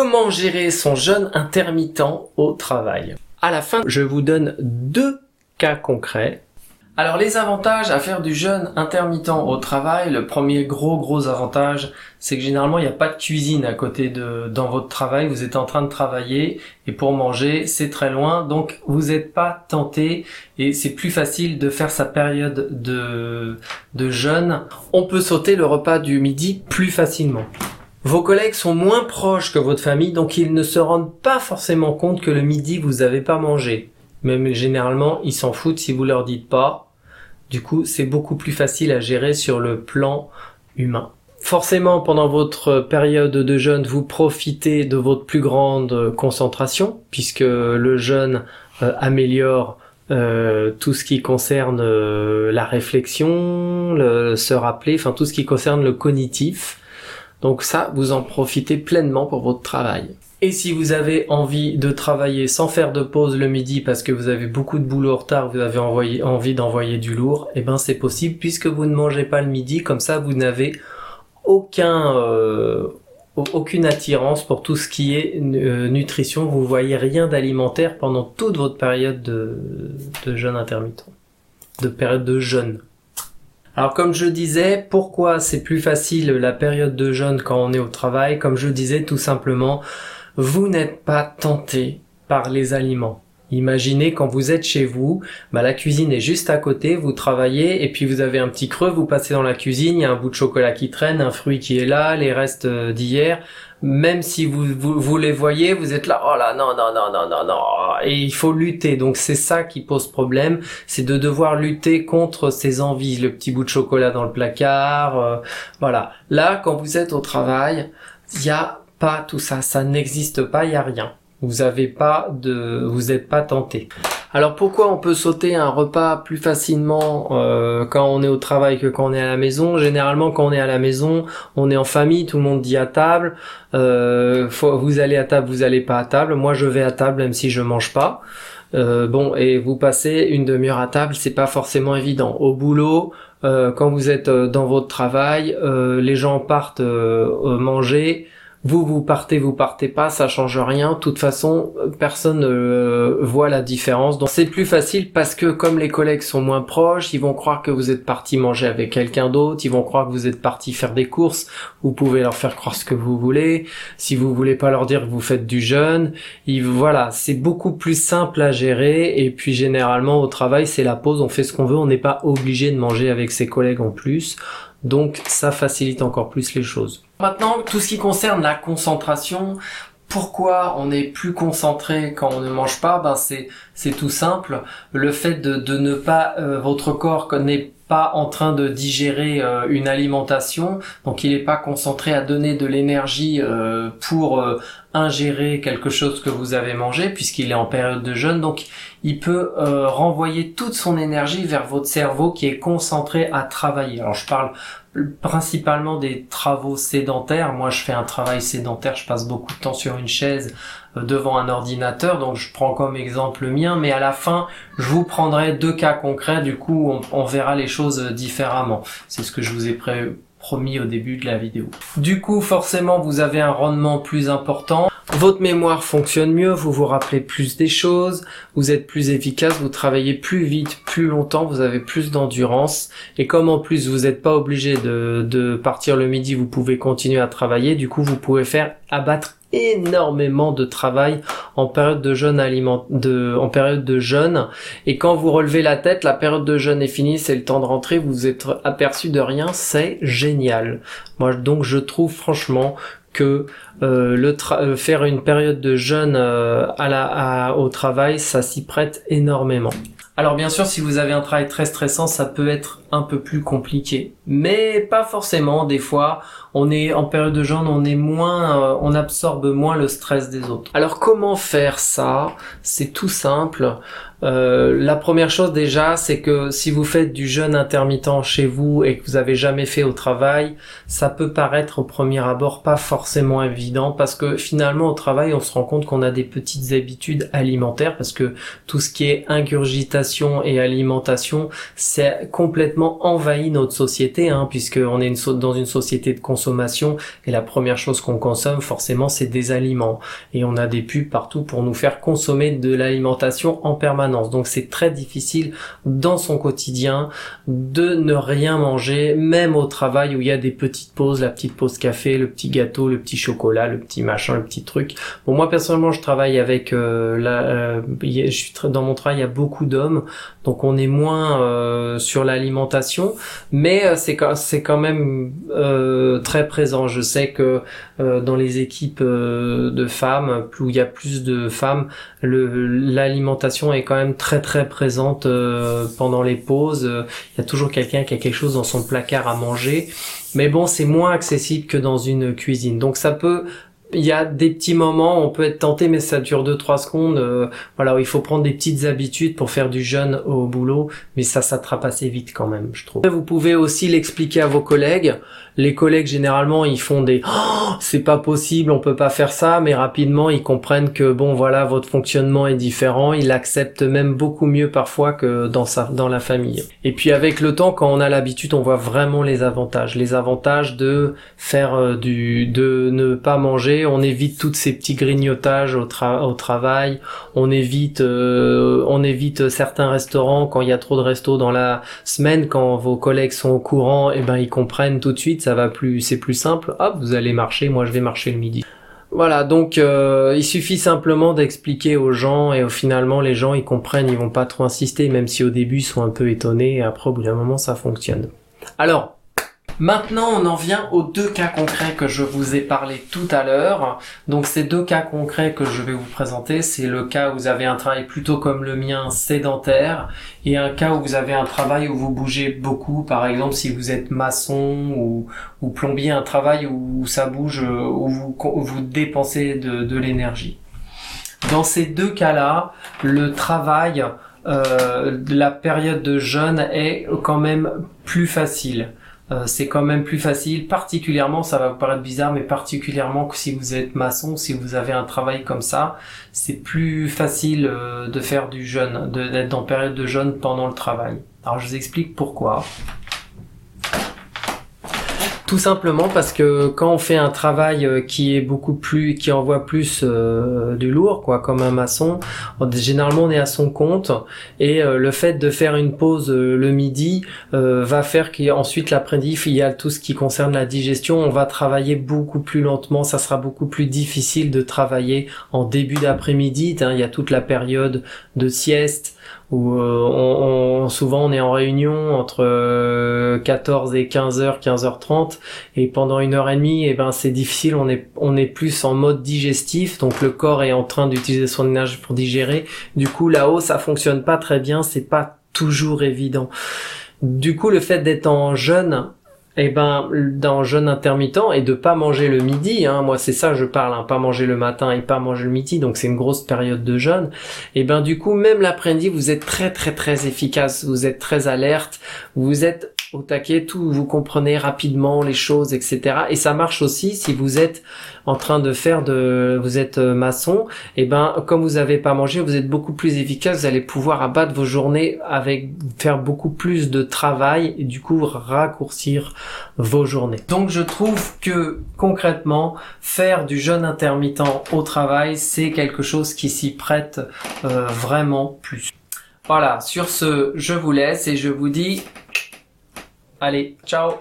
Comment gérer son jeûne intermittent au travail À la fin, je vous donne deux cas concrets alors les avantages à faire du jeûne intermittent au travail, le premier gros gros avantage, c'est que généralement il n'y a pas de cuisine à côté de dans votre travail, vous êtes en train de travailler et pour manger c'est très loin, donc vous n'êtes pas tenté et c'est plus facile de faire sa période de, de jeûne. On peut sauter le repas du midi plus facilement. Vos collègues sont moins proches que votre famille, donc ils ne se rendent pas forcément compte que le midi vous n'avez pas mangé. Même généralement, ils s'en foutent si vous leur dites pas. Du coup, c'est beaucoup plus facile à gérer sur le plan humain. Forcément, pendant votre période de jeûne, vous profitez de votre plus grande concentration, puisque le jeûne euh, améliore euh, tout ce qui concerne euh, la réflexion, le, se rappeler, enfin tout ce qui concerne le cognitif. Donc ça, vous en profitez pleinement pour votre travail. Et si vous avez envie de travailler sans faire de pause le midi parce que vous avez beaucoup de boulot en retard, vous avez envie d'envoyer du lourd, eh ben c'est possible puisque vous ne mangez pas le midi, comme ça vous n'avez aucun euh, aucune attirance pour tout ce qui est euh, nutrition, vous voyez rien d'alimentaire pendant toute votre période de, de jeûne intermittent, de période de jeûne. Alors comme je disais, pourquoi c'est plus facile la période de jeûne quand on est au travail? Comme je disais tout simplement, vous n'êtes pas tenté par les aliments. Imaginez quand vous êtes chez vous, bah la cuisine est juste à côté, vous travaillez et puis vous avez un petit creux, vous passez dans la cuisine, il y a un bout de chocolat qui traîne, un fruit qui est là, les restes euh, d'hier. Même si vous, vous, les voyez, vous êtes là, oh là, non, non, non, non, non, non. Et il faut lutter. Donc c'est ça qui pose problème, c'est de devoir lutter contre ces envies. Le petit bout de chocolat dans le placard, euh, voilà. Là, quand vous êtes au travail, il y a pas tout ça, ça n'existe pas, il y a rien. Vous avez pas de, vous n'êtes pas tenté. Alors pourquoi on peut sauter un repas plus facilement euh, quand on est au travail que quand on est à la maison? Généralement quand on est à la maison, on est en famille, tout le monde dit à table. Euh, vous allez à table, vous allez pas à table. Moi je vais à table même si je mange pas. Euh, bon et vous passez une demi-heure à table, c'est pas forcément évident. Au boulot, quand vous êtes dans votre travail, les gens partent manger vous vous partez, vous partez pas, ça change rien. De toute façon, personne ne euh, voit la différence. Donc c'est plus facile parce que comme les collègues sont moins proches, ils vont croire que vous êtes parti manger avec quelqu'un d'autre, ils vont croire que vous êtes parti faire des courses. Vous pouvez leur faire croire ce que vous voulez. Si vous voulez pas leur dire que vous faites du jeûne, voilà, c'est beaucoup plus simple à gérer. Et puis généralement au travail, c'est la pause, on fait ce qu'on veut, on n'est pas obligé de manger avec ses collègues en plus. Donc ça facilite encore plus les choses. Maintenant, tout ce qui concerne la concentration, pourquoi on est plus concentré quand on ne mange pas? Ben c'est c'est tout simple. Le fait de, ne pas euh, votre corps n'est pas en train de digérer euh, une alimentation, donc il n'est pas concentré à donner de l'énergie euh, pour ingérer quelque chose que vous avez mangé puisqu'il est en période de jeûne. Donc il peut renvoyer toute son énergie vers votre cerveau qui est concentré à travailler. Alors je parle principalement des travaux sédentaires. Moi, je fais un travail sédentaire, je passe beaucoup de temps sur une chaise euh, devant un ordinateur, donc je prends comme exemple le mien, mais à la fin, je vous prendrai deux cas concrets, du coup, on, verra les choses différemment. C'est ce que je vous ai promis au début de la vidéo. Du coup, forcément, vous avez un rendement plus important. Votre mémoire fonctionne mieux, vous vous rappelez plus des choses, vous êtes plus efficace, vous travaillez plus vite, plus longtemps, vous avez plus d'endurance. Et comme en plus vous n'êtes pas obligé de, de partir le midi, vous pouvez continuer à travailler, du coup vous pouvez faire abattre énormément de travail en période de jeûne aliment de en période de jeûne. Et quand vous relevez la tête la période de jeûne est finie c'est le temps de rentrer vous êtes aperçu de rien c'est génial. Moi donc je trouve franchement que euh, le euh, faire une période de jeûne euh, à la, au travail, ça s'y prête énormément. Alors bien sûr, si vous avez un travail très stressant, ça peut être un peu plus compliqué, mais pas forcément. Des fois, on est en période de jeûne, on est moins, on absorbe moins le stress des autres. Alors comment faire ça? C'est tout simple. Euh, la première chose déjà, c'est que si vous faites du jeûne intermittent chez vous et que vous avez jamais fait au travail, ça peut paraître au premier abord pas forcément évident parce que finalement au travail, on se rend compte qu'on a des petites habitudes alimentaires parce que tout ce qui est ingurgitation et alimentation, c'est complètement envahi notre société société, hein, puisqu'on est une, dans une société de consommation et la première chose qu'on consomme forcément c'est des aliments et on a des pubs partout pour nous faire consommer de l'alimentation en permanence. Donc c'est très difficile dans son quotidien de ne rien manger, même au travail où il y a des petites pauses, la petite pause café, le petit gâteau, le petit chocolat, le petit machin, le petit truc. Bon moi personnellement je travaille avec euh, la, euh, je suis dans mon travail il y a beaucoup d'hommes donc on est moins euh, sur l'alimentation, mais euh, c'est c'est quand même euh, très présent. Je sais que dans les équipes de femmes, où il y a plus de femmes, l'alimentation est quand même très très présente pendant les pauses. Il y a toujours quelqu'un qui a quelque chose dans son placard à manger. Mais bon, c'est moins accessible que dans une cuisine. Donc ça peut il y a des petits moments, on peut être tenté, mais ça dure 2-3 secondes. Euh, voilà, il faut prendre des petites habitudes pour faire du jeûne au boulot, mais ça s'attrape assez vite quand même, je trouve. Vous pouvez aussi l'expliquer à vos collègues. Les collègues généralement, ils font des oh, c'est pas possible, on peut pas faire ça, mais rapidement ils comprennent que bon voilà, votre fonctionnement est différent. Ils l'acceptent même beaucoup mieux parfois que dans sa dans la famille. Et puis avec le temps, quand on a l'habitude, on voit vraiment les avantages, les avantages de faire euh, du de ne pas manger on évite tous ces petits grignotages au, travail, on évite, euh, on évite certains restaurants quand il y a trop de restos dans la semaine, quand vos collègues sont au courant, et eh ben ils comprennent tout de suite, ça va plus, c'est plus simple. Hop, vous allez marcher, moi je vais marcher le midi. Voilà, donc euh, il suffit simplement d'expliquer aux gens et finalement les gens ils comprennent, ils vont pas trop insister, même si au début ils sont un peu étonnés et après au bout d'un moment ça fonctionne. Alors, Maintenant, on en vient aux deux cas concrets que je vous ai parlé tout à l'heure. Donc ces deux cas concrets que je vais vous présenter, c'est le cas où vous avez un travail plutôt comme le mien, sédentaire, et un cas où vous avez un travail où vous bougez beaucoup, par exemple si vous êtes maçon ou, plombier, un travail où ça bouge, où vous, dépensez de, l'énergie. Dans ces deux cas-là, le travail, euh, la période de jeûne est quand même plus facile. Euh, c'est quand même plus facile, particulièrement, ça va vous paraître bizarre, mais particulièrement que si vous êtes maçon, si vous avez un travail comme ça, c'est plus facile euh, de faire du jeûne, d'être dans période de jeûne pendant le travail. Alors je vous explique pourquoi. Tout simplement parce que quand on fait un travail euh, qui est beaucoup plus, qui envoie plus euh, du lourd, quoi, comme un maçon, généralement on est à son compte. Et euh, le fait de faire une pause le midi va faire qu'ensuite l'après-midi il y a tout ce qui concerne la digestion, on va travailler beaucoup plus lentement, ça sera beaucoup plus difficile de travailler en début d'après-midi, hein. il y a toute la période de sieste où euh, on, souvent on est en réunion entre 14 euh, et 15h, 15h30 et pendant une heure et demie, et eh ben c'est difficile, on est on est plus en mode digestif, donc le corps est en train d'utiliser son énergie pour digérer. Du coup là-haut ça fonctionne pas très bien, c'est pas toujours évident. Du coup le fait d'être en jeûne eh ben dans jeûne intermittent et de pas manger le midi, hein, moi c'est ça je parle, hein, pas manger le matin et pas manger le midi, donc c'est une grosse période de jeûne. Et eh ben du coup même l'après-midi vous êtes très très très efficace, vous êtes très alerte, vous êtes au taquet, tout, vous comprenez rapidement les choses, etc. Et ça marche aussi si vous êtes en train de faire de, vous êtes euh, maçon, et ben, comme vous n'avez pas mangé, vous êtes beaucoup plus efficace, vous allez pouvoir abattre vos journées avec, faire beaucoup plus de travail et du coup raccourcir vos journées. Donc je trouve que concrètement, faire du jeûne intermittent au travail, c'est quelque chose qui s'y prête euh, vraiment plus. Voilà, sur ce, je vous laisse et je vous dis Allez, ciao